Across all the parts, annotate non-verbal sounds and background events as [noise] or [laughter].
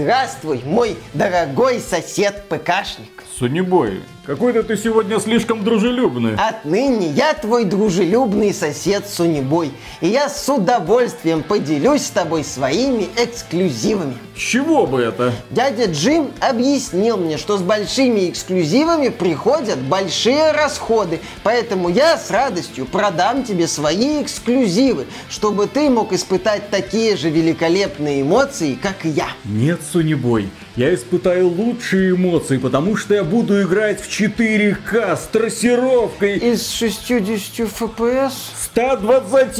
Здравствуй, мой дорогой сосед-ПКшник. Сонибой, какой-то ты сегодня слишком дружелюбный. Отныне я твой дружелюбный сосед Сонибой, и я с удовольствием поделюсь с тобой своими эксклюзивами. Чего бы это? Дядя Джим объяснил мне, что с большими эксклюзивами приходят большие расходы, поэтому я с радостью продам тебе свои эксклюзивы, чтобы ты мог испытать такие же великолепные эмоции, как и я. Нет, Сонибой, я испытаю лучшие эмоции, потому что я буду играть в 4К с трассировкой. И с 60 FPS? 120!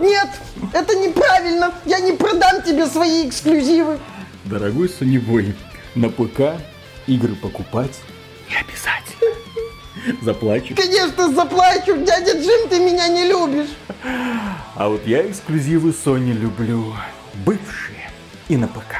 Нет, это неправильно. Я не продам тебе свои эксклюзивы. Дорогой Сонибой, на ПК игры покупать не обязательно. Заплачу. Конечно, заплачу. Дядя Джим, ты меня не любишь. А вот я эксклюзивы Sony люблю. Бывшие и на ПК.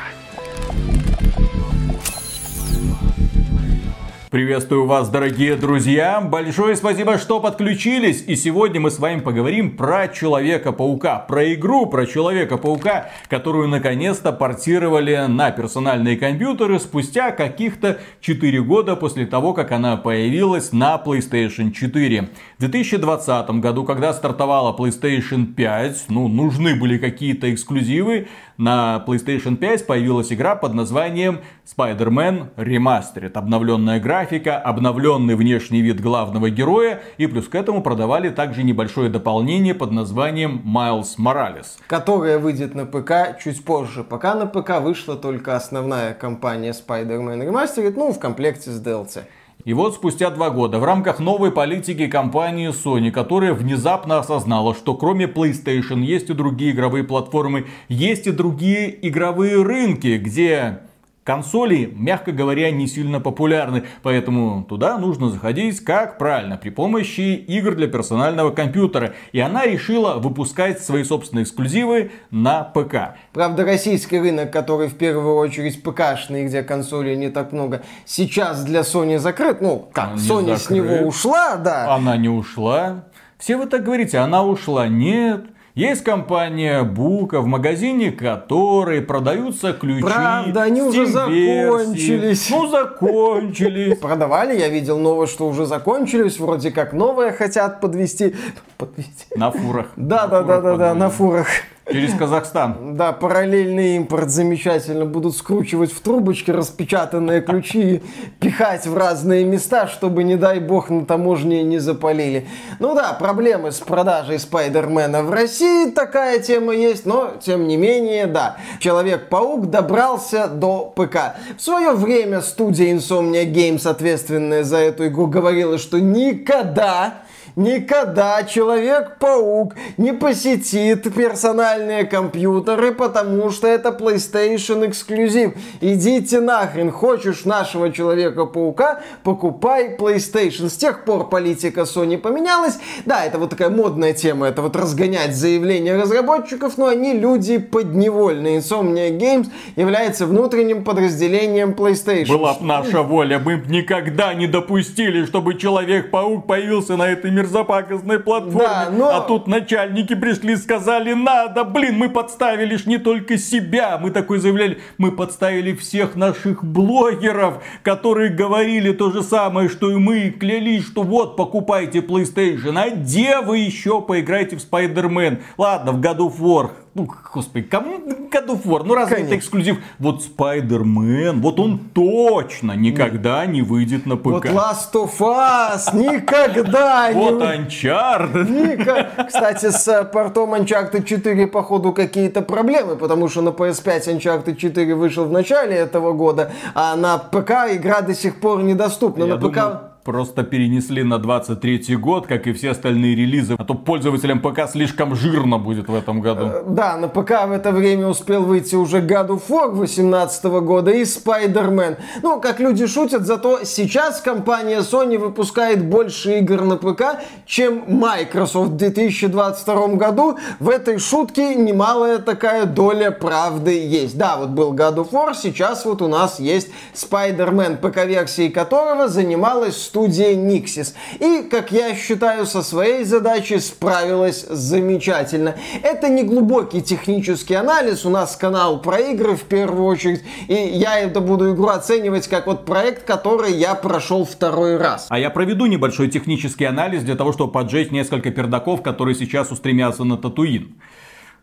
Приветствую вас, дорогие друзья! Большое спасибо, что подключились! И сегодня мы с вами поговорим про Человека-паука, про игру про Человека-паука, которую наконец-то портировали на персональные компьютеры спустя каких-то 4 года после того, как она появилась на PlayStation 4. В 2020 году, когда стартовала PlayStation 5, ну, нужны были какие-то эксклюзивы, на PlayStation 5 появилась игра под названием Spider-Man Remastered. Обновленная графика, обновленный внешний вид главного героя и плюс к этому продавали также небольшое дополнение под названием Miles Morales. Которая выйдет на ПК чуть позже. Пока на ПК вышла только основная кампания Spider-Man Remastered, ну, в комплекте с DLC. И вот спустя два года в рамках новой политики компании Sony, которая внезапно осознала, что кроме PlayStation есть и другие игровые платформы, есть и другие игровые рынки, где Консоли, мягко говоря, не сильно популярны, поэтому туда нужно заходить, как правильно, при помощи игр для персонального компьютера. И она решила выпускать свои собственные эксклюзивы на ПК. Правда, российский рынок, который в первую очередь ПКшный, где консолей не так много, сейчас для Sony закрыт. Ну, как, Не Sony с закрыт. него ушла, да. Она не ушла. Все вы так говорите, она ушла. Нет. Есть компания Бука, в магазине которой продаются ключи. Правда, они уже закончились. Ну, закончились. [laughs] Продавали, я видел новость, что уже закончились, вроде как новые хотят подвести. Подвести. На фурах. Да, да, да, да, да, на фурах. Через Казахстан. Да, параллельный импорт замечательно. Будут скручивать в трубочки распечатанные ключи и пихать в разные места, чтобы, не дай бог, на таможне не запалили. Ну да, проблемы с продажей Спайдермена в России, такая тема есть, но, тем не менее, да. Человек-паук добрался до ПК. В свое время студия Insomnia Games, ответственная за эту игру, говорила, что никогда Никогда Человек-паук не посетит персональные компьютеры, потому что это PlayStation эксклюзив. Идите нахрен, хочешь нашего Человека-паука, покупай PlayStation. С тех пор политика Sony поменялась. Да, это вот такая модная тема, это вот разгонять заявления разработчиков, но они люди подневольные. Insomnia Games является внутренним подразделением PlayStation. Была б наша воля, мы б никогда не допустили, чтобы Человек-паук появился на этой мерзопакостной платформе. Да, но- А тут начальники пришли и сказали, надо, блин, мы подставили ж не только себя. Мы такой заявляли, мы подставили всех наших блогеров, которые говорили то же самое, что и мы, и клялись, что вот, покупайте PlayStation, а где вы еще поиграете в Spider-Man? Ладно, в God of War. Ну, господи, кому God of War? Ну, разве это Конечно. эксклюзив? Вот Spider-Man, вот он точно никогда не выйдет на ПК. Вот Last of Us никогда не Вот Uncharted. Кстати, с э, портом Uncharted 4 походу какие-то проблемы, потому что на PS5 Uncharted 4 вышел в начале этого года, а на ПК игра до сих пор недоступна. Я на ПК... просто перенесли на 23 год, как и все остальные релизы. А то пользователям ПК слишком жирно будет в этом году. Да, на ПК в это время успел выйти уже God of War 18 года и Spider-Man. Ну, как люди шутят, зато сейчас компания Sony выпускает больше игр на ПК, чем Microsoft в 2022 году. В этой шутке немалая такая доля правды есть. Да, вот был God of War, сейчас вот у нас есть Spider-Man, ПК-версией которого занималась студия Nixis. И, как я считаю, со своей задачей справилась замечательно. Это не глубокий технический анализ, у нас канал про игры в первую очередь, и я это буду игру оценивать как вот проект, который я прошел второй раз. А я проведу небольшой технический анализ для того, чтобы поджечь несколько пердаков, которые сейчас устремятся на Татуин.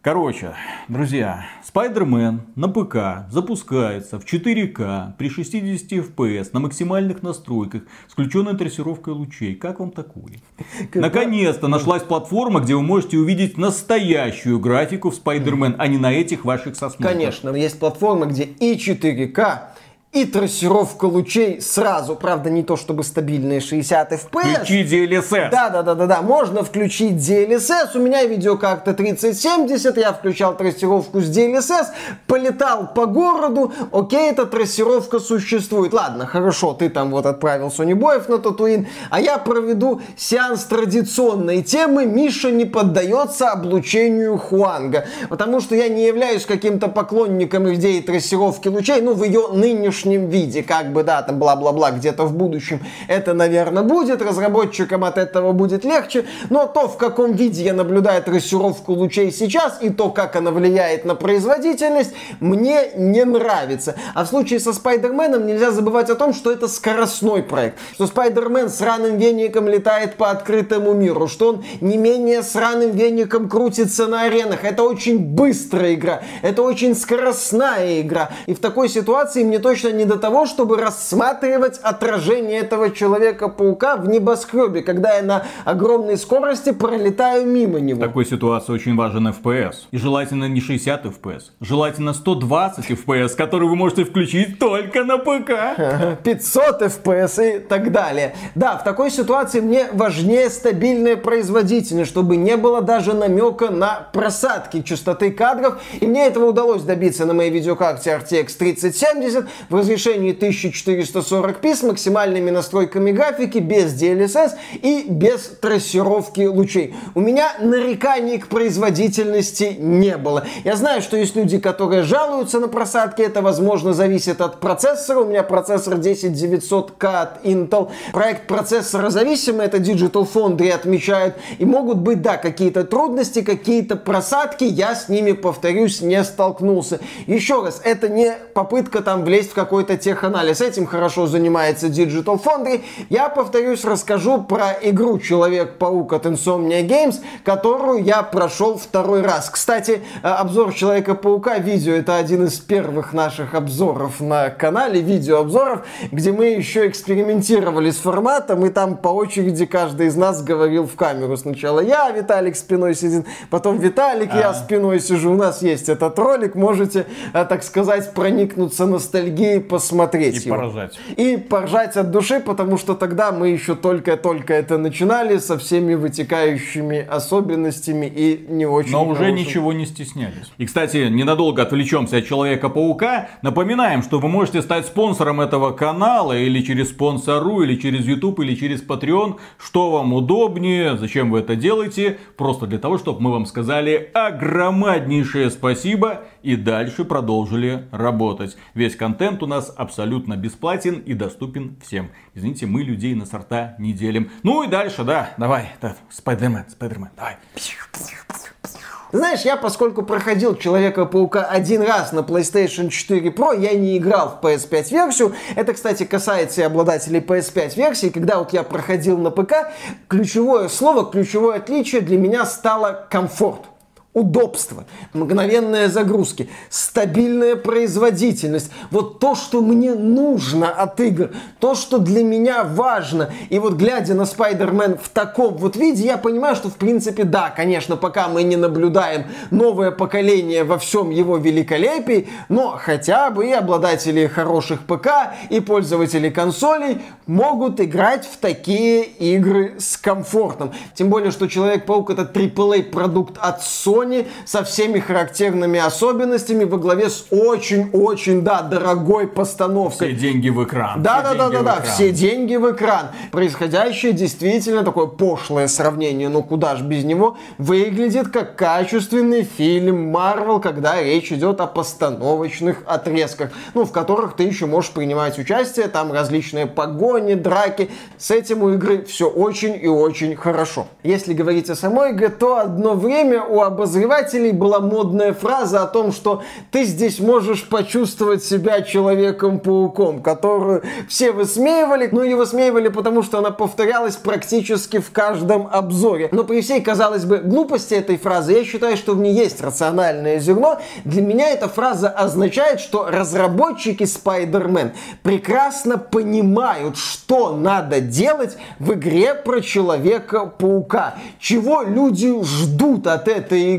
Короче, друзья, Spider-Man на ПК запускается в 4К при 60 FPS на максимальных настройках с включенной трассировкой лучей. Как вам такое? Наконец-то нашлась платформа, где вы можете увидеть настоящую графику в Spider-Man, а не на этих ваших сосновках. Конечно, есть платформа, где и 4К, и трассировка лучей сразу. Правда, не то чтобы стабильные 60 FPS. Включи DLSS. Да, да, да, да, да. Можно включить DLSS. У меня видеокарта 3070. Я включал трассировку с DLSS. Полетал по городу. Окей, эта трассировка существует. Ладно, хорошо, ты там вот отправил Sony Боев на Татуин. А я проведу сеанс традиционной темы. Миша не поддается облучению Хуанга. Потому что я не являюсь каким-то поклонником идеи трассировки лучей. Ну, в ее нынешнем нынешнем виде, как бы, да, там бла-бла-бла, где-то в будущем это, наверное, будет, разработчикам от этого будет легче, но то, в каком виде я наблюдаю трассировку лучей сейчас, и то, как она влияет на производительность, мне не нравится. А в случае со Спайдерменом нельзя забывать о том, что это скоростной проект, что Спайдермен с раным веником летает по открытому миру, что он не менее с раным веником крутится на аренах. Это очень быстрая игра, это очень скоростная игра. И в такой ситуации мне точно не до того, чтобы рассматривать отражение этого Человека-паука в небоскребе, когда я на огромной скорости пролетаю мимо него. В такой ситуации очень важен FPS. И желательно не 60 FPS, желательно 120 FPS, который вы можете включить только на ПК. 500 FPS и так далее. Да, в такой ситуации мне важнее стабильная производительность, чтобы не было даже намека на просадки частоты кадров. И мне этого удалось добиться на моей видеокарте RTX 3070 в разрешении 1440p с максимальными настройками графики, без DLSS и без трассировки лучей. У меня нареканий к производительности не было. Я знаю, что есть люди, которые жалуются на просадки, это возможно зависит от процессора. У меня процессор 10900K от Intel. Проект процессора зависимый, это Digital Foundry отмечают. И могут быть, да, какие-то трудности, какие-то просадки, я с ними, повторюсь, не столкнулся. Еще раз, это не попытка там влезть в какой-то теханализ. Этим хорошо занимается Digital Foundry. Я, повторюсь, расскажу про игру Человек-паук от Insomnia Games, которую я прошел второй раз. Кстати, э, обзор Человека-паука видео это один из первых наших обзоров на канале, видеообзоров, где мы еще экспериментировали с форматом, и там по очереди каждый из нас говорил в камеру. Сначала я, Виталик спиной сидит, потом Виталик, я спиной сижу. У нас есть этот ролик, можете, э, так сказать, проникнуться ностальгией и посмотреть и его. поржать. И поржать от души, потому что тогда мы еще только-только это начинали со всеми вытекающими особенностями и не очень Но уже хорошим. ничего не стеснялись. И, кстати, ненадолго отвлечемся от Человека-паука. Напоминаем, что вы можете стать спонсором этого канала или через спонсору, или через YouTube, или через Patreon. Что вам удобнее, зачем вы это делаете? Просто для того, чтобы мы вам сказали огромнейшее спасибо и дальше продолжили работать. Весь контент у нас абсолютно бесплатен и доступен всем. Извините, мы людей на сорта не делим. Ну и дальше, да, давай, да, Спайдермен, Спайдермен, давай. Знаешь, я поскольку проходил Человека-паука один раз на PlayStation 4 Pro, я не играл в PS5 версию. Это, кстати, касается и обладателей PS5 версии. Когда вот я проходил на ПК, ключевое слово, ключевое отличие для меня стало комфорт удобство, мгновенные загрузки, стабильная производительность. Вот то, что мне нужно от игр, то, что для меня важно. И вот глядя на Spider-Man в таком вот виде, я понимаю, что в принципе да, конечно, пока мы не наблюдаем новое поколение во всем его великолепии, но хотя бы и обладатели хороших ПК и пользователи консолей могут играть в такие игры с комфортом. Тем более, что Человек-паук это AAA продукт от Sony, Sony со всеми характерными особенностями во главе с очень-очень, да, дорогой постановкой. Все деньги в экран. Да, да, да, да, да, все деньги в экран. Происходящее действительно такое пошлое сравнение, но куда ж без него, выглядит как качественный фильм Marvel, когда речь идет о постановочных отрезках, ну, в которых ты еще можешь принимать участие, там различные погони, драки. С этим у игры все очень и очень хорошо. Если говорить о самой игре, то одно время у обозревателей была модная фраза о том, что ты здесь можешь почувствовать себя Человеком-пауком, которую все высмеивали, ну и высмеивали, потому что она повторялась практически в каждом обзоре. Но при всей, казалось бы, глупости этой фразы, я считаю, что в ней есть рациональное зерно. Для меня эта фраза означает, что разработчики Spider-Man прекрасно понимают, что надо делать в игре про Человека-паука. Чего люди ждут от этой игры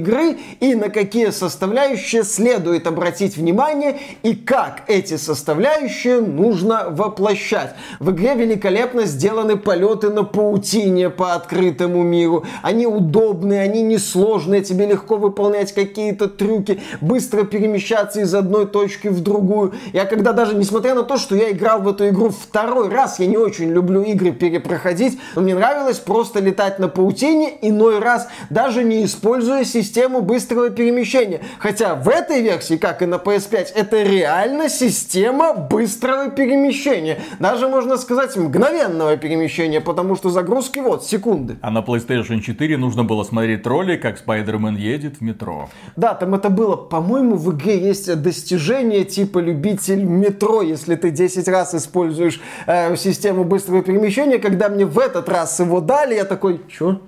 и на какие составляющие следует обратить внимание и как эти составляющие нужно воплощать. В игре великолепно сделаны полеты на паутине по открытому миру. Они удобные, они несложные, тебе легко выполнять какие-то трюки, быстро перемещаться из одной точки в другую. Я когда даже, несмотря на то, что я играл в эту игру второй раз, я не очень люблю игры перепроходить, но мне нравилось просто летать на паутине, иной раз даже не используя систему быстрого перемещения. Хотя в этой версии, как и на PS5, это реально система быстрого перемещения. Даже, можно сказать, мгновенного перемещения, потому что загрузки вот, секунды. А на PlayStation 4 нужно было смотреть роли, как Спайдермен едет в метро. Да, там это было, по-моему, в игре есть достижение типа любитель метро, если ты 10 раз используешь э, систему быстрого перемещения. Когда мне в этот раз его дали, я такой, чё?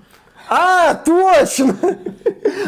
А, точно!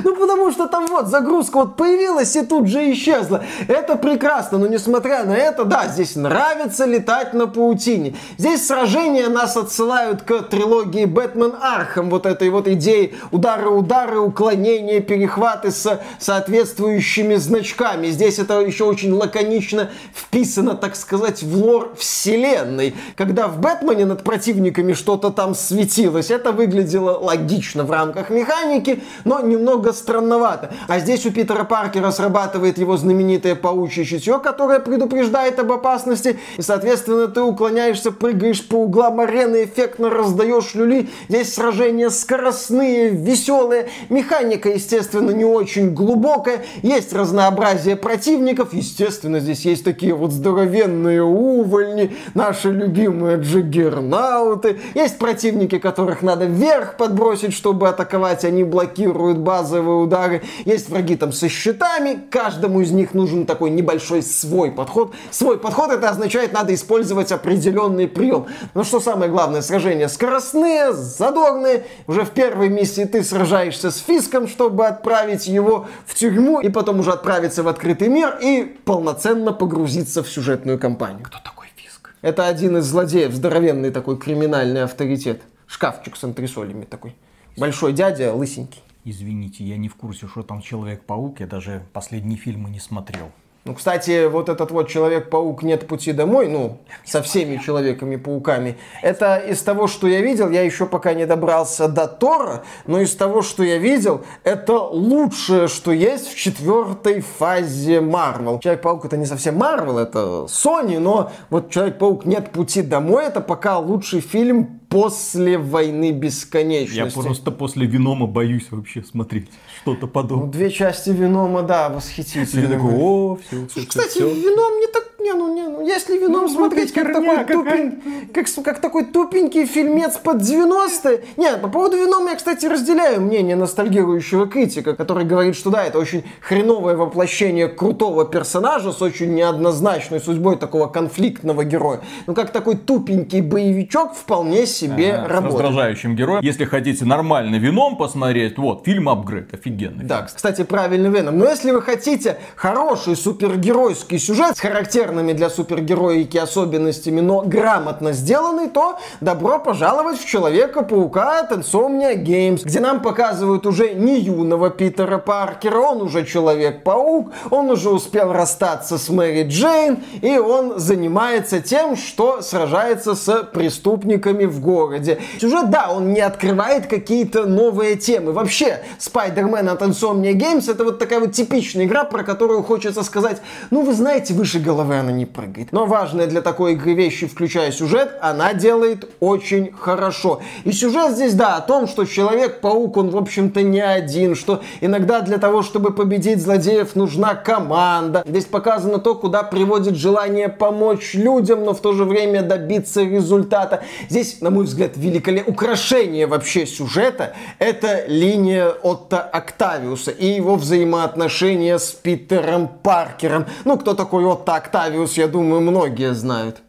Ну, потому что там вот загрузка вот появилась и тут же исчезла. Это прекрасно, но несмотря на это, да, здесь нравится летать на паутине. Здесь сражения нас отсылают к трилогии Batman Arkham, вот этой вот идеи удары-удары, уклонения, перехваты с соответствующими значками. Здесь это еще очень лаконично вписано, так сказать, в лор вселенной. Когда в Бэтмене над противниками что-то там светилось, это выглядело логично в рамках механики, но немного странновато. А здесь у Питера Паркера срабатывает его знаменитое паучье чутье, которое предупреждает об опасности. И, соответственно, ты уклоняешься, прыгаешь по углам арены, эффектно раздаешь люли. Здесь сражения скоростные, веселые. Механика, естественно, не очень глубокая. Есть разнообразие противников. Естественно, здесь есть такие вот здоровенные увольни, наши любимые джиггернауты. Есть противники, которых надо вверх подбросить, чтобы атаковать. Они блокируют базовые удары. Есть враги там со щитами. Каждому из них нужен такой небольшой свой подход. Свой подход это означает, надо использовать определенный прием. Но что самое главное, сражения скоростные, задорные. Уже в первой миссии ты сражаешься с Фиском, чтобы отправить его в тюрьму и потом уже отправиться в открытый мир и полноценно погрузиться в сюжетную кампанию. Кто такой Фиск? Это один из злодеев, здоровенный такой криминальный авторитет. Шкафчик с антресолями такой. Большой дядя, лысенький. Извините, я не в курсе, что там Человек-паук, я даже последние фильмы не смотрел. Ну, кстати, вот этот вот Человек-паук «Нет пути домой», ну, со всеми Человеками-пауками, это из того, что я видел, я еще пока не добрался до Тора, но из того, что я видел, это лучшее, что есть в четвертой фазе Марвел. Человек-паук это не совсем Марвел, это Sony, но вот Человек-паук «Нет пути домой» это пока лучший фильм после войны бесконечности. Я просто после Венома боюсь вообще смотреть что-то подобное. Ну, две части Венома, да. Я такой, о, все, все, Кстати, все. Веном не так не, ну, не, ну, если вином ну, смотреть как такой, тупень, как, как такой тупенький фильмец под 90-е. Нет, по поводу вином я, кстати, разделяю мнение ностальгирующего критика, который говорит, что да, это очень хреновое воплощение крутого персонажа с очень неоднозначной судьбой такого конфликтного героя. Ну, как такой тупенький боевичок вполне себе ага, работает. С раздражающим героем. Если хотите нормальный вином посмотреть, вот, фильм «Апгрейд», офигенный. Да, кстати, правильный Веном. Но если вы хотите хороший супергеройский сюжет с характерным характерными для супергероики особенностями, но грамотно сделанный, то добро пожаловать в Человека-паука от Insomnia Games, где нам показывают уже не юного Питера Паркера, он уже Человек-паук, он уже успел расстаться с Мэри Джейн, и он занимается тем, что сражается с преступниками в городе. Сюжет, да, он не открывает какие-то новые темы. Вообще, Spider-Man от Insomnia Games это вот такая вот типичная игра, про которую хочется сказать, ну вы знаете, выше головы она не прыгает. Но важная для такой игры вещи, включая сюжет, она делает очень хорошо. И сюжет здесь, да, о том, что Человек-паук, он, в общем-то, не один, что иногда для того, чтобы победить злодеев, нужна команда. Здесь показано то, куда приводит желание помочь людям, но в то же время добиться результата. Здесь, на мой взгляд, великолепное украшение вообще сюжета — это линия Отто Октавиуса и его взаимоотношения с Питером Паркером. Ну, кто такой Отто Октавиус, я думаю, многие знают.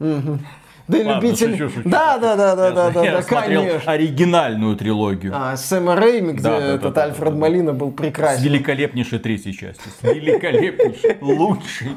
Угу. Да Ладно, любитель... шучу, шучу. Да, да, да, да, да, да, да, конечно. оригинальную трилогию. А, Сэма Рэйми, где Да, да, этот да, Альфред да, да. Малина был С прекрасен. великолепнейшей третьей части. С великолепнейшей, лучшей.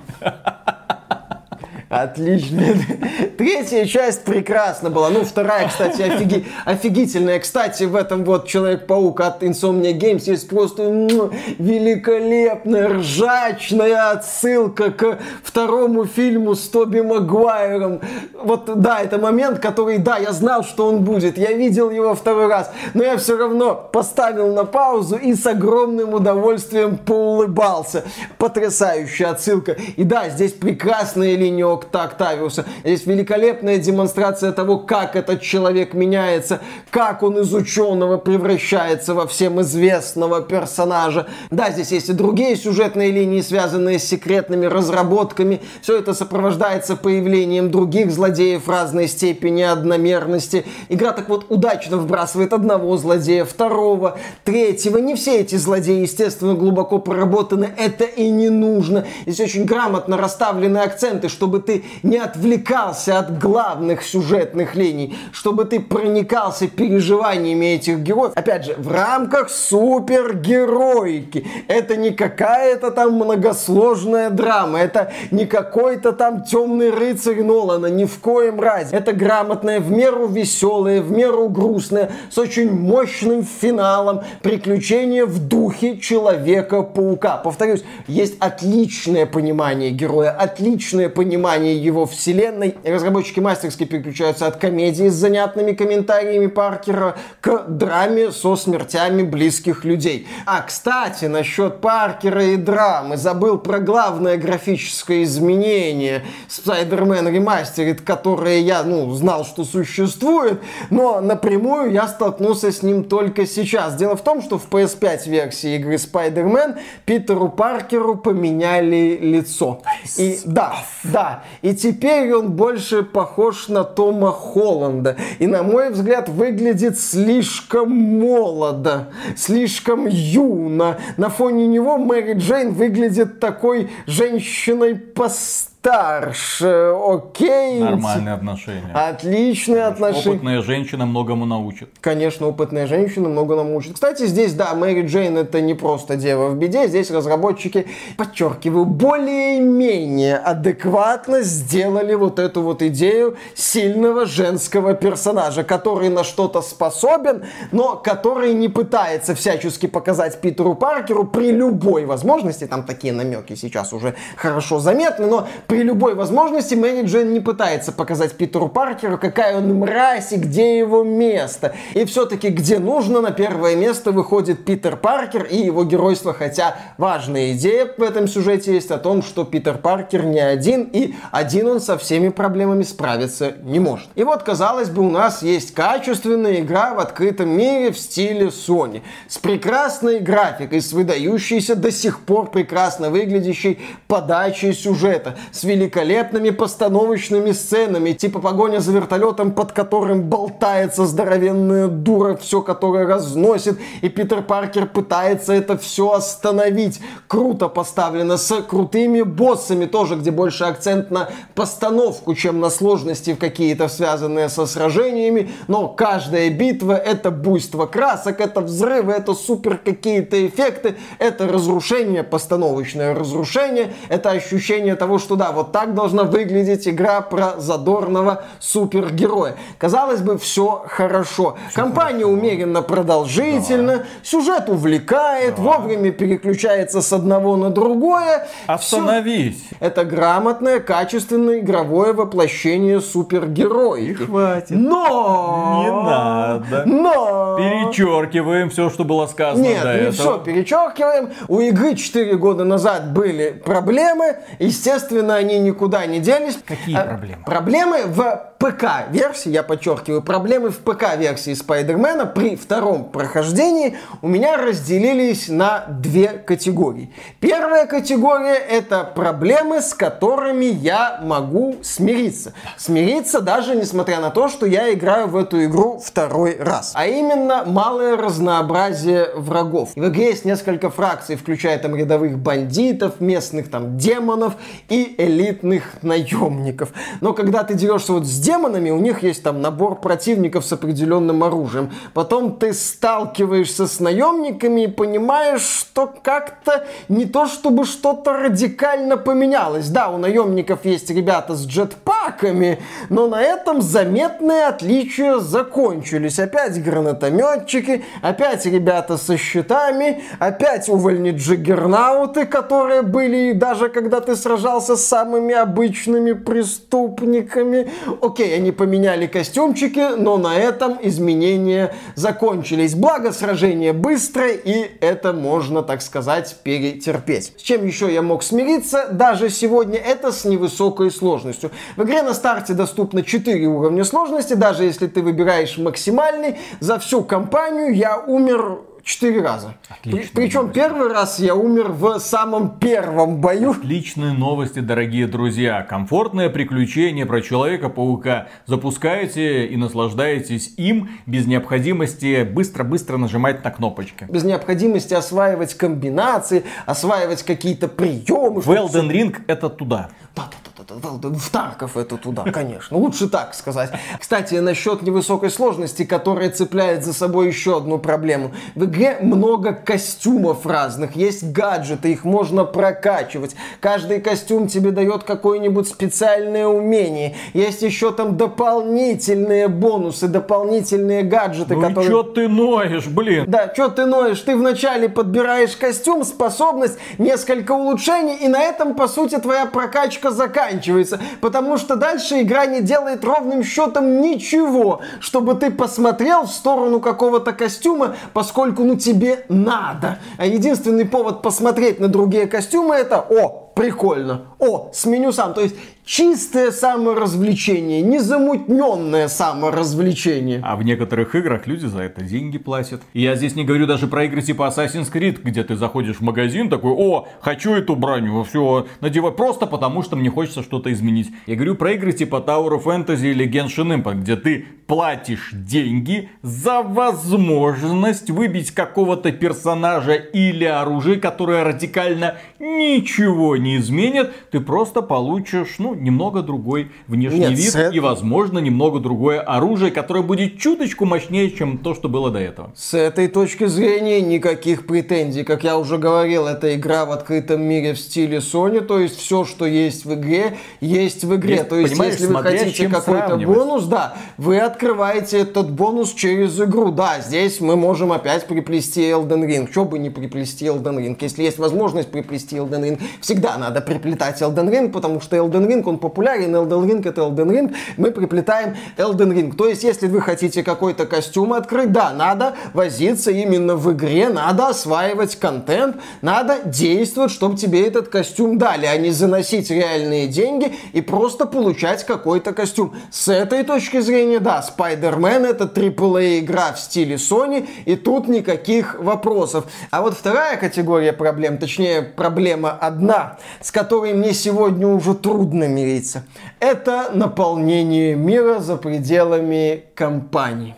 Отлично. [laughs] Третья часть прекрасна была. Ну, вторая, кстати, офиги... офигительная. Кстати, в этом вот Человек-паук от Insomnia Games есть просто м, великолепная ржачная отсылка к второму фильму с Тоби Магуайром. Вот, да, это момент, который, да, я знал, что он будет. Я видел его второй раз. Но я все равно поставил на паузу и с огромным удовольствием поулыбался. Потрясающая отсылка. И да, здесь прекрасная линия Окта Октавиуса. Здесь великолепная демонстрация того, как этот человек меняется, как он из ученого превращается во всем известного персонажа. Да, здесь есть и другие сюжетные линии, связанные с секретными разработками. Все это сопровождается появлением других злодеев разной степени одномерности. Игра так вот удачно вбрасывает одного злодея, второго, третьего. Не все эти злодеи, естественно, глубоко проработаны. Это и не нужно. Здесь очень грамотно расставлены акценты, чтобы ты не отвлекался от главных сюжетных линий, чтобы ты проникался переживаниями этих героев. Опять же, в рамках супергероики. Это не какая-то там многосложная драма, это не какой-то там темный рыцарь Нолана, ни в коем разе. Это грамотное, в меру веселое, в меру грустное, с очень мощным финалом приключения в духе Человека-паука. Повторюсь, есть отличное понимание героя, отличное понимание его вселенной. Разработчики мастерски переключаются от комедии с занятными комментариями Паркера к драме со смертями близких людей. А, кстати, насчет Паркера и драмы. Забыл про главное графическое изменение Spider-Man Remastered, которое я, ну, знал, что существует, но напрямую я столкнулся с ним только сейчас. Дело в том, что в PS5 версии игры Spider-Man Питеру Паркеру поменяли лицо. И да, да. И теперь он больше похож на Тома Холланда. И, на мой взгляд, выглядит слишком молодо, слишком юно. На фоне него Мэри Джейн выглядит такой женщиной постарше. Окей. Нормальные отношения. Отличные отношения. Опытная женщина многому научит. Конечно, опытная женщина много нам учит. Кстати, здесь, да, Мэри Джейн это не просто дева в беде. Здесь разработчики, подчеркиваю, более-менее адекватно сделали вот эту вот идею сильного женского персонажа, который на что-то способен, но который не пытается всячески показать Питеру Паркеру при любой возможности, там такие намеки сейчас уже хорошо заметны, но при любой возможности Джейн не пытается показать Питеру Паркеру, какая он мразь и где его место. И все-таки где нужно, на первое место выходит Питер Паркер и его геройство, хотя важная идея в этом сюжете есть о том, что Питер Паркер не один, и один он со всеми проблемами справиться не может. И вот, казалось бы, у нас есть качественная игра в открытом мире в стиле Sony, с прекрасной графикой, с выдающейся до сих пор прекрасно выглядящей подачей сюжета, с великолепными постановочными сценами, типа погоня за вертолетом, под которым болтается здоровенная дура, все которое разносит, и Питер Паркер пытается это все остановить. Круто поставлено, с крутыми боссами тоже, где больше акцент на постановку, чем на сложности какие-то связанные со сражениями, но каждая битва это буйство красок, это взрывы, это супер какие-то эффекты, это разрушение, постановочное разрушение, это ощущение того, что да, вот так должна выглядеть игра про задорного супергероя. Казалось бы, все хорошо. Все Компания хорошо. умеренно продолжительна, да. сюжет увлекает, да. вовремя переключается с одного на другое. Остановись! Все. Это грамотное, качественное игровое воплощение супергероя. И хватит. Но! Не надо. Но! Перечеркиваем все, что было сказано Нет, до не этого. все перечеркиваем. У игры 4 года назад были проблемы. Естественно, они никуда не делись. Какие а, проблемы? Проблемы в ПК-версии, я подчеркиваю, проблемы в ПК-версии Спайдермена при втором прохождении у меня разделились на две категории. Первая категория это проблемы, с которыми я могу смириться. Смириться даже несмотря на то, что я играю в эту игру второй раз. А именно малое разнообразие врагов. В игре есть несколько фракций, включая там рядовых бандитов, местных там демонов и элитных наемников. Но когда ты дерешься вот с демонами, у них есть там набор противников с определенным оружием. Потом ты сталкиваешься с наемниками и понимаешь, что как-то не то чтобы что-то радикально поменялось. Да, у наемников есть ребята с джетпаками, но на этом заметные отличия закончились. Опять гранатометчики, опять ребята со щитами, опять увольни джиггернауты, которые были даже когда ты сражался с самыми обычными преступниками. Окей, Окей, они поменяли костюмчики, но на этом изменения закончились. Благо, сражение быстрое, и это можно, так сказать, перетерпеть. С чем еще я мог смириться даже сегодня, это с невысокой сложностью. В игре на старте доступно 4 уровня сложности, даже если ты выбираешь максимальный. За всю кампанию я умер Четыре раза. Отлично, Причем новости. первый раз я умер в самом первом бою. Отличные новости, дорогие друзья. Комфортное приключение про Человека-паука. Запускаете и наслаждаетесь им без необходимости быстро-быстро нажимать на кнопочки. Без необходимости осваивать комбинации, осваивать какие-то приемы. В Elden Ring это туда. Да, да, в Тарков это туда, конечно. Лучше так сказать. Кстати, насчет невысокой сложности, которая цепляет за собой еще одну проблему. В игре много костюмов разных, есть гаджеты, их можно прокачивать. Каждый костюм тебе дает какое-нибудь специальное умение. Есть еще там дополнительные бонусы, дополнительные гаджеты, ну которые... что ты ноешь, блин? Да, что ты ноешь? Ты вначале подбираешь костюм, способность, несколько улучшений, и на этом, по сути, твоя прокачка заканчивается заканчивается, потому что дальше игра не делает ровным счетом ничего, чтобы ты посмотрел в сторону какого-то костюма, поскольку ну тебе надо. А единственный повод посмотреть на другие костюмы это, о, прикольно, о, сменю сам. То есть чистое саморазвлечение, незамутненное саморазвлечение. А в некоторых играх люди за это деньги платят. Я здесь не говорю даже про игры типа Assassin's Creed, где ты заходишь в магазин такой, о, хочу эту броню, все, надевай просто потому, что мне хочется что-то изменить. Я говорю про игры типа Tower of Fantasy или Genshin Impact, где ты платишь деньги за возможность выбить какого-то персонажа или оружие, которое радикально ничего не изменит. Ты просто получишь, ну, немного другой внешний Нет, вид и, возможно, немного другое оружие, которое будет чуточку мощнее, чем то, что было до этого. С этой точки зрения никаких претензий. Как я уже говорил, это игра в открытом мире в стиле Sony, то есть все, что есть в игре, есть в игре. Есть, то есть, если вы хотите какой-то бонус, да, вы открываете этот бонус через игру. Да, здесь мы можем опять приплести Elden Ring. Что бы не приплести Elden Ring? Если есть возможность приплести Elden Ring, всегда надо приплетать Elden Ring, потому что Elden Ring, он популярен, Elden Ring это Elden Ring, мы приплетаем Elden Ring. То есть, если вы хотите какой-то костюм открыть, да, надо возиться именно в игре, надо осваивать контент, надо действовать, чтобы тебе этот костюм дали, а не заносить реальные деньги и просто получать какой-то костюм. С этой точки зрения, да, Spider-Man это AAA игра в стиле Sony, и тут никаких вопросов. А вот вторая категория проблем, точнее проблема одна, с которой мне сегодня уже трудно мириться, это наполнение мира за пределами компании.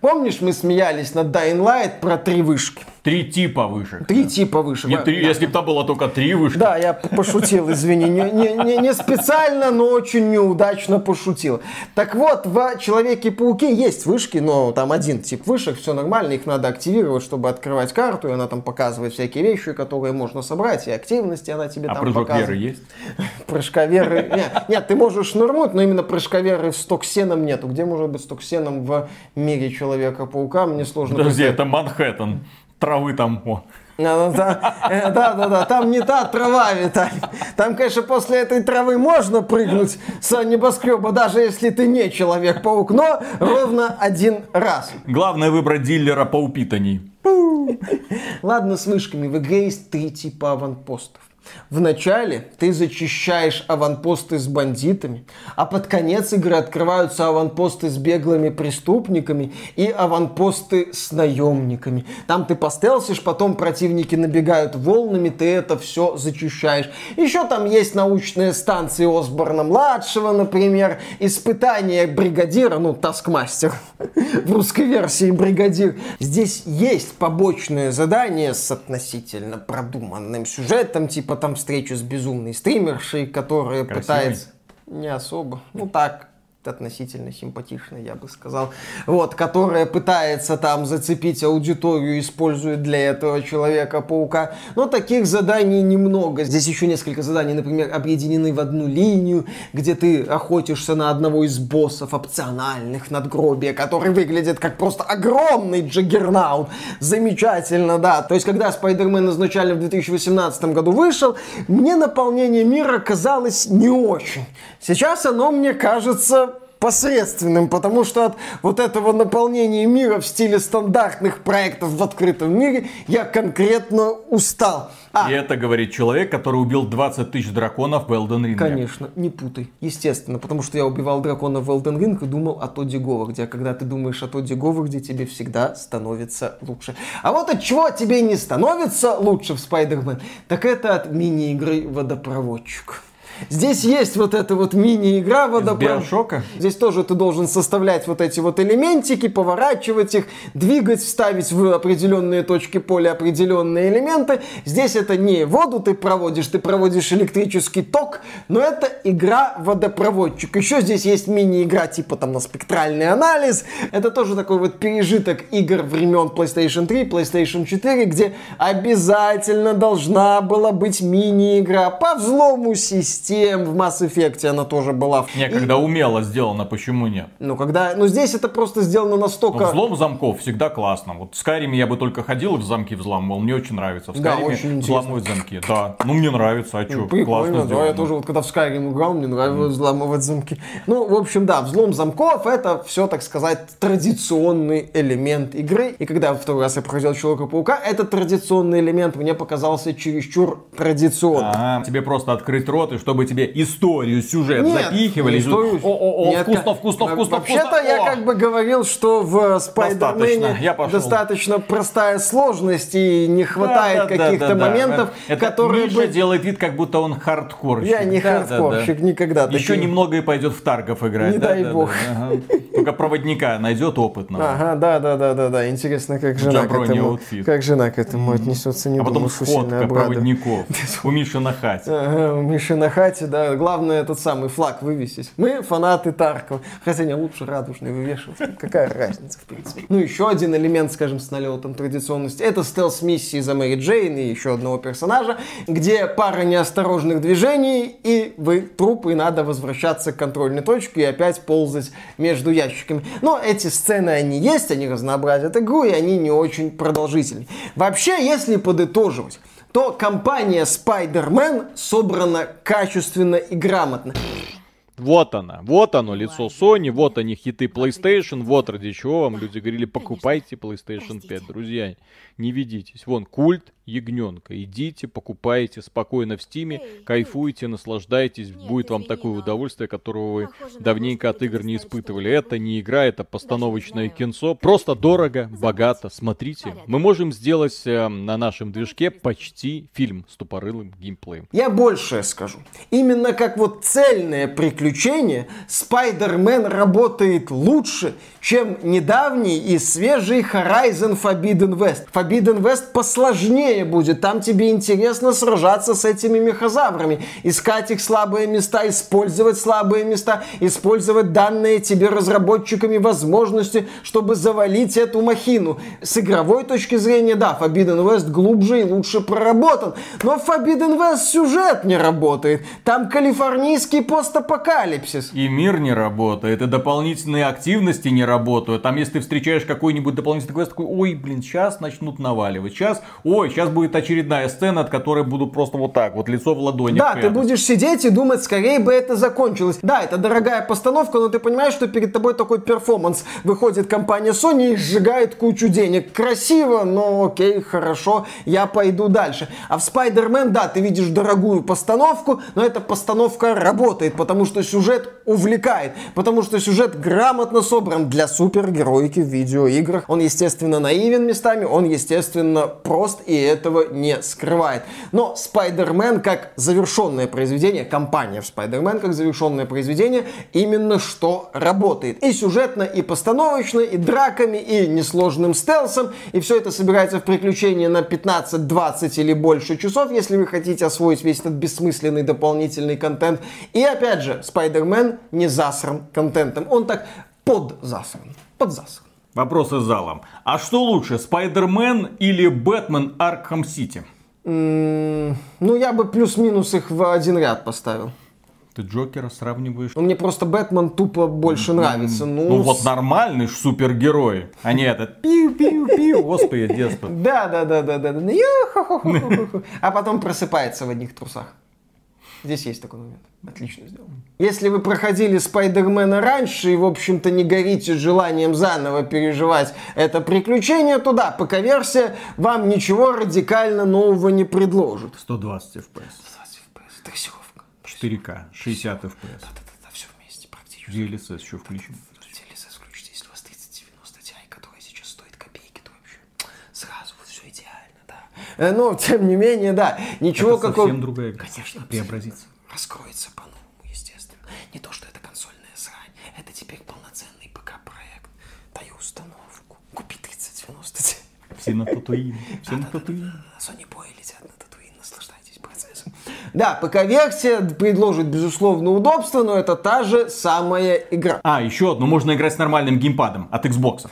Помнишь, мы смеялись над Dying Light про три вышки? Три типа вышек. Три типа вышек. Не три, Да. если бы там было только три вышки. Да, я пошутил, извини. Не, не- не- не специально, но очень неудачно пошутил. Так вот, в Человеке-пауке есть вышки, но там один тип вышек, все нормально, их надо активировать, чтобы открывать карту, и она там показывает всякие вещи, которые можно собрать, и активности она тебе А там прыжок показывает. веры есть? [laughs] Прыжковеры. Нет, нет, ты можешь шнырнуть, но именно прыжковеры с токсеном нету. Где может быть с токсеном в мире Человека-паука? Мне сложно представить. это Манхэттен. Травы там. О. Да, да, э, да, да, да, там не та трава, Виталий. Там, конечно, после этой травы можно прыгнуть с небоскреба, даже если ты не Человек-паук, но ровно один раз. Главное выбрать дилера по упитанней. Ладно, с вышками. В игре есть три типа аванпостов. Вначале ты зачищаешь аванпосты с бандитами, а под конец игры открываются аванпосты с беглыми преступниками и аванпосты с наемниками. Там ты постелсишь, потом противники набегают волнами, ты это все зачищаешь. Еще там есть научные станции Осборна-младшего, например, испытания бригадира, ну, таскмастер [laughs] в русской версии бригадир. Здесь есть побочные задания с относительно продуманным сюжетом, типа там встреча с безумной стримершей, которая Красивой? пытается... Не особо. Ну так, относительно симпатичной, я бы сказал. Вот, которая пытается там зацепить аудиторию, использует для этого Человека-паука. Но таких заданий немного. Здесь еще несколько заданий, например, объединены в одну линию, где ты охотишься на одного из боссов опциональных надгробия, который выглядит как просто огромный джаггернаут. Замечательно, да. То есть, когда Спайдермен изначально в 2018 году вышел, мне наполнение мира казалось не очень. Сейчас оно мне кажется посредственным, потому что от вот этого наполнения мира в стиле стандартных проектов в открытом мире я конкретно устал. А, И это говорит человек, который убил 20 тысяч драконов в Elden Ring. Конечно, не путай. Естественно, потому что я убивал дракона в Elden Ring и думал о Тодди Говарде. А когда ты думаешь о Тодди Говарде, тебе всегда становится лучше. А вот от чего тебе не становится лучше в Spider-Man, так это от мини-игры «Водопроводчик». Здесь есть вот эта вот мини-игра водопровод. Биошока? Здесь тоже ты должен составлять вот эти вот элементики, поворачивать их, двигать, вставить в определенные точки поля определенные элементы. Здесь это не воду ты проводишь, ты проводишь электрический ток, но это игра водопроводчик. Еще здесь есть мини-игра типа там на спектральный анализ. Это тоже такой вот пережиток игр времен PlayStation 3, PlayStation 4, где обязательно должна была быть мини-игра по взлому систем. В Mass Effect она тоже была. Не, когда умело сделано, почему нет? Ну, когда... Ну, здесь это просто сделано Ну, настолько... взлом замков всегда классно. Вот в Скайриме я бы только ходил и в замки взламывал. Мне очень нравится. В Да, Скайриме очень взламывают замки. Да. Ну, мне нравится. А что? Прикольно, Классно да, сделано. я тоже вот когда в Skyrim играл, мне нравилось взламывать замки. Ну, в общем, да, взлом замков это все, так сказать, традиционный элемент игры. И когда второй раз я проходил Человека-паука, этот традиционный элемент мне показался чересчур традиционным. Ага, тебе просто открыть рот, и чтобы тебе историю, сюжет Нет, запихивали. историю. О-о-о, Нет, вкусно, вкусно, вкусно, Вообще-то вкусно. я О! как бы говорил, что в Спайдермене Достаточно, достаточно простая сложность и не хватает Да, да, каких-то да, да, да. моментов, Это которые Миша бы... делает вид, как будто он хардкорщик. Я не Да, да, хардкорщик, да. никогда. Еще такие- немного и пойдет в Таргов играть. Не да, дай да, бог. да, ага. Только проводника найдет опытного. Ага, да, да, да, да, да. Интересно, как жена к Джаброни этому, как жена к этому отнесется, не А потом думаю, сходка обрадует. проводников [laughs] у Миши на хате. Ага, у Миши на хате, да. Главное этот самый флаг вывесить. Мы фанаты Таркова. Хотя не лучше радужный вывешивать. Какая разница, в принципе. Ну, еще один элемент, скажем, с налетом традиционности. Это стелс-миссии за Мэри Джейн и еще одного персонажа, где пара неосторожных движений, и вы труп, и надо возвращаться к контрольной точке и опять ползать между ящиками. Но эти сцены, они есть, они разнообразят игру, и они не очень продолжительны. Вообще, если подытоживать, то компания Spider-Man собрана качественно и грамотно. Вот она, вот оно лицо Sony, вот они хиты PlayStation, вот ради чего вам люди говорили, покупайте PlayStation 5, друзья, не ведитесь. Вон, культ, ягненка. Идите, покупайте спокойно в стиме, кайфуйте, наслаждайтесь, будет вам такое удовольствие, которого вы давненько от игр не испытывали. Это не игра, это постановочное кинцо. Просто дорого, богато. Смотрите, мы можем сделать э, на нашем движке почти фильм с тупорылым геймплеем. Я больше скажу. Именно как вот цельное приключение Spider-Man работает лучше, чем недавний и свежий Horizon Forbidden West. Forbidden West посложнее будет. Там тебе интересно сражаться с этими мехозаврами, искать их слабые места, использовать слабые места, использовать данные тебе разработчиками возможности, чтобы завалить эту махину. С игровой точки зрения, да, Forbidden West глубже и лучше проработан. Но в Forbidden West сюжет не работает. Там калифорнийский постапокалипсис. И мир не работает, и дополнительные активности не работают. Там, если ты встречаешь какой-нибудь дополнительный квест, такой, ой, блин, сейчас начнут наваливать. Сейчас, ой, сейчас будет очередная сцена, от которой буду просто вот так, вот лицо в ладони. Да, ты будешь сидеть и думать, скорее бы это закончилось. Да, это дорогая постановка, но ты понимаешь, что перед тобой такой перформанс. Выходит компания Sony и сжигает кучу денег. Красиво, но окей, хорошо, я пойду дальше. А в Spider-Man, да, ты видишь дорогую постановку, но эта постановка работает, потому что сюжет увлекает, потому что сюжет грамотно собран для супергероики в видеоиграх. Он, естественно, наивен местами, он, естественно, прост и этого не скрывает. Но Spider-Man как завершенное произведение, компания в Spider-Man как завершенное произведение, именно что работает. И сюжетно, и постановочно, и драками, и несложным стелсом, и все это собирается в приключения на 15, 20 или больше часов, если вы хотите освоить весь этот бессмысленный дополнительный контент. И опять же, Spider-Man не засран контентом. Он так под засран. Под засран. Вопрос из зала. А что лучше, Спайдермен или Бэтмен Аркхам Сити? Ну, я бы плюс-минус их в один ряд поставил. Ты Джокера сравниваешь? Ну, мне просто Бэтмен тупо больше нравится. Ну, Ну вот с- нормальный ж супергерой, а не этот пиу-пиу-пиу, господи, детство. Да, да, да, да, да, да. Ю-ху-ху-ху-ху-ху. А потом просыпается в одних трусах. Здесь есть такой момент. Отлично сделано. Если вы проходили Спайдермена раньше и, в общем-то, не горите желанием заново переживать это приключение, то да, ПК-версия вам ничего радикально нового не предложит. 120 FPS, 20 FPS, трассировка. 4К, 60 FPS. Да-да-да, все вместе практически. DLSS еще включен. DLSS включите, если у вас 3090 Ti, которая сейчас стоит копейки, то вообще сразу вот все идеально, да. Э, Но, [laughs] тем не менее, да, ничего Это какого... совсем другая. Конечно, преобразится. Раскроется по-новому, естественно. Не то, что это консольная срань, это теперь полноценный ПК-проект. Даю установку. Купи 3090 Ti. Все на Татуин, [laughs] все на Татуин. Sony Boy летят на Татуин, наслаждайтесь процессом. Да, ПК-версия предложит, безусловно, удобство, но это та же самая игра. А, еще одно, можно играть с нормальным геймпадом от Xbox.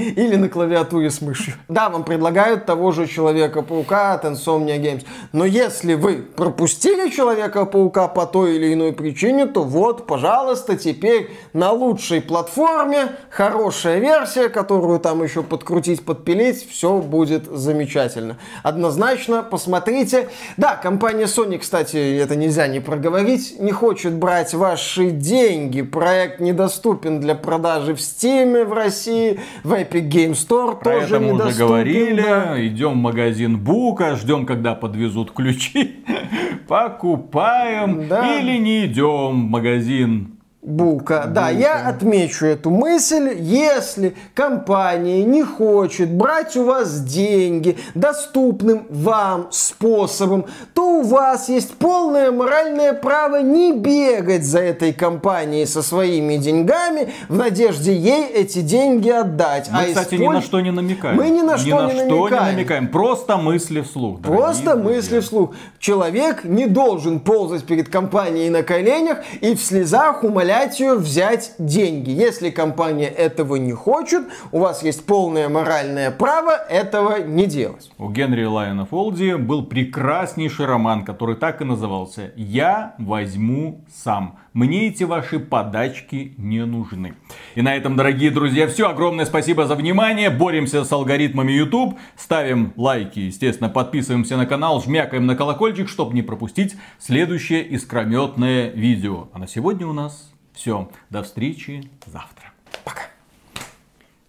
Или на клавиатуре с мышью. Да, вам предлагают того же Человека-паука от Insomnia Games. Но если вы пропустили Человека-паука по той или иной причине, то вот, пожалуйста, теперь на лучшей платформе хорошая версия, которую там еще подкрутить, подпилить, все будет замечательно. Однозначно, посмотрите. Да, компания Sony, кстати, это нельзя не проговорить, не хочет брать ваши деньги. Проект недоступен для продажи в Steam в России, в Epic Game Store Про тоже это мы уже говорили. да. Идем в магазин Бука, ждем, когда подвезут ключи. [laughs] Покупаем. Да. Или не идем в магазин Бука. Да, я отмечу эту мысль. Если компания не хочет брать у вас деньги доступным вам способом, то у вас есть полное моральное право не бегать за этой компанией со своими деньгами в надежде ей эти деньги отдать. Мы, А кстати, ни использ- на что не намекаем. Мы ни на что не намекаем. намекаем. Просто мысли вслух. Просто друзья. мысли вслух. Человек не должен ползать перед компанией на коленях и в слезах умолять ее взять деньги. Если компания этого не хочет, у вас есть полное моральное право этого не делать. У Генри Лайона Фолди был прекраснейший роман, который так и назывался «Я возьму сам». Мне эти ваши подачки не нужны. И на этом, дорогие друзья, все. Огромное спасибо за внимание. Боремся с алгоритмами YouTube. Ставим лайки, естественно, подписываемся на канал, жмякаем на колокольчик, чтобы не пропустить следующее искрометное видео. А на сегодня у нас все. До встречи завтра. Пока.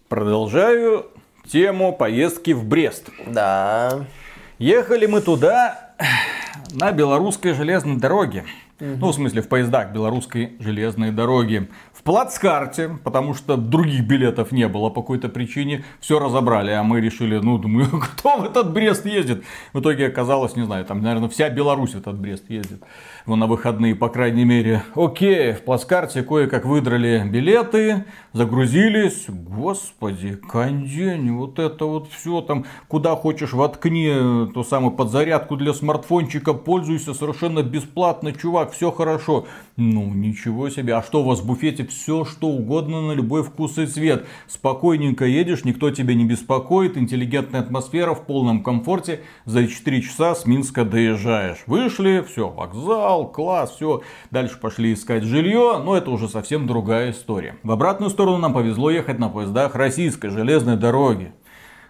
Продолжаю тему поездки в Брест. Да. Ехали мы туда на белорусской железной дороге. Ну, в смысле, в поездах белорусской железной дороги. В плацкарте, потому что других билетов не было по какой-то причине. Все разобрали, а мы решили, ну, думаю, [laughs] кто в этот Брест ездит? В итоге оказалось, не знаю, там, наверное, вся Беларусь в этот Брест ездит. Ну, на выходные, по крайней мере. Окей, в плацкарте кое-как выдрали билеты, загрузились. Господи, кондень, вот это вот все там, куда хочешь воткни, ту самую подзарядку для смартфончика, пользуйся совершенно бесплатно, чувак, все хорошо. Ну, ничего себе. А что у вас в буфете? Все, что угодно на любой вкус и цвет. Спокойненько едешь, никто тебя не беспокоит, интеллигентная атмосфера в полном комфорте. За 4 часа с Минска доезжаешь. Вышли, все, вокзал, класс, все. Дальше пошли искать жилье, но это уже совсем другая история. В обратную сторону нам повезло ехать на поездах российской железной дороги.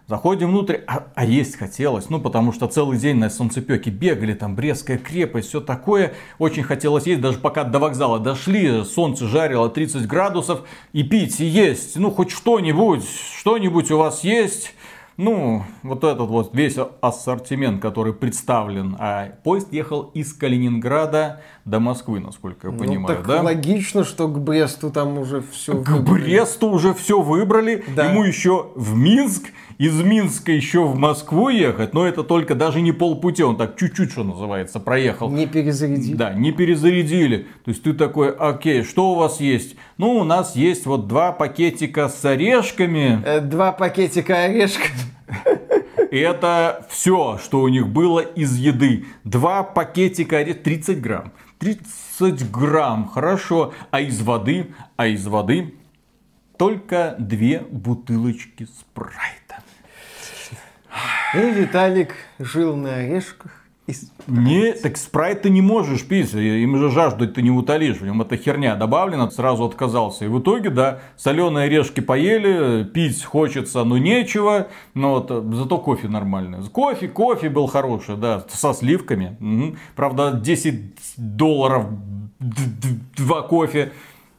Заходим внутрь, а, а есть хотелось, ну потому что целый день на солнцепеке бегали, там Брестская крепость, все такое. Очень хотелось есть, даже пока до вокзала дошли, солнце жарило 30 градусов, и пить, и есть, ну хоть что-нибудь, что-нибудь у вас есть. Ну, вот этот вот весь ассортимент, который представлен. А поезд ехал из Калининграда до Москвы, насколько я понимаю, ну, так да? логично, что к Бресту там уже все К выбрали. Бресту уже все выбрали. Да. Ему еще в Минск, из Минска еще в Москву ехать. Но это только даже не полпути, он так чуть-чуть, что называется, проехал. Не перезарядили. Да, не перезарядили. То есть ты такой, окей, что у вас есть? Ну, у нас есть вот два пакетика с орешками. Э, два пакетика орешков. И это все, что у них было из еды. Два пакетика 30 грамм. 30 грамм, хорошо. А из воды, а из воды только две бутылочки спрайта. И Виталик жил на орешках не, так спрайт ты не можешь пить, им же жажду ты не утолишь, в нем эта херня добавлена, сразу отказался. И в итоге, да, соленые орешки поели, пить хочется, но нечего, но вот, э, зато кофе нормальный. Кофе, кофе был хороший, да, со сливками. Угу. Правда, 10 долларов два кофе.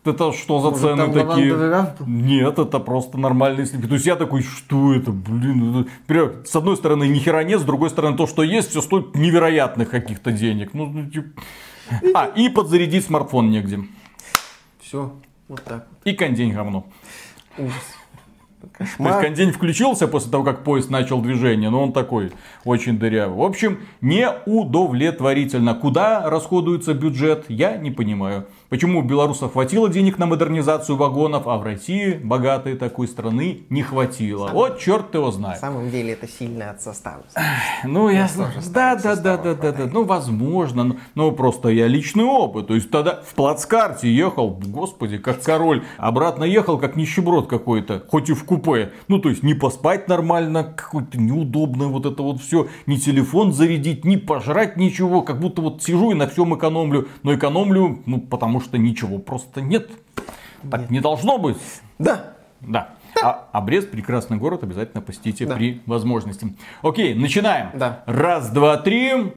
Это что за Может, цены такие? Нет, это просто нормальные сливки. То есть я такой, что это, блин, это... с одной стороны ни хера нет, с другой стороны то, что есть, все стоит невероятных каких-то денег. Ну, ну типа... А, и подзарядить смартфон негде. Все, вот так. И кондень говно. Ужас. Кошмар. То есть кондень включился после того, как поезд начал движение, но он такой очень дырявый. В общем, неудовлетворительно. Куда расходуется бюджет, я не понимаю. Почему у белорусов хватило денег на модернизацию вагонов, а в России, богатой такой страны, не хватило? Сам... Вот черт его знает. На самом деле это сильно от состава. Ну, я... Да, да, да, да, да, да. Ну, возможно. Но, но просто я личный опыт. То есть тогда в плацкарте ехал, господи, как король. Обратно ехал, как нищеброд какой-то. Хоть и в купе. Ну, то есть не поспать нормально, какое-то неудобное вот это вот все. Ни телефон зарядить, ни пожрать ничего. Как будто вот сижу и на всем экономлю. Но экономлю, ну, потому что ничего просто нет. Так нет. не должно быть. Да. Да. А, а Брест прекрасный город, обязательно посетите да. при возможности. Окей, начинаем. Да. Раз, два, три.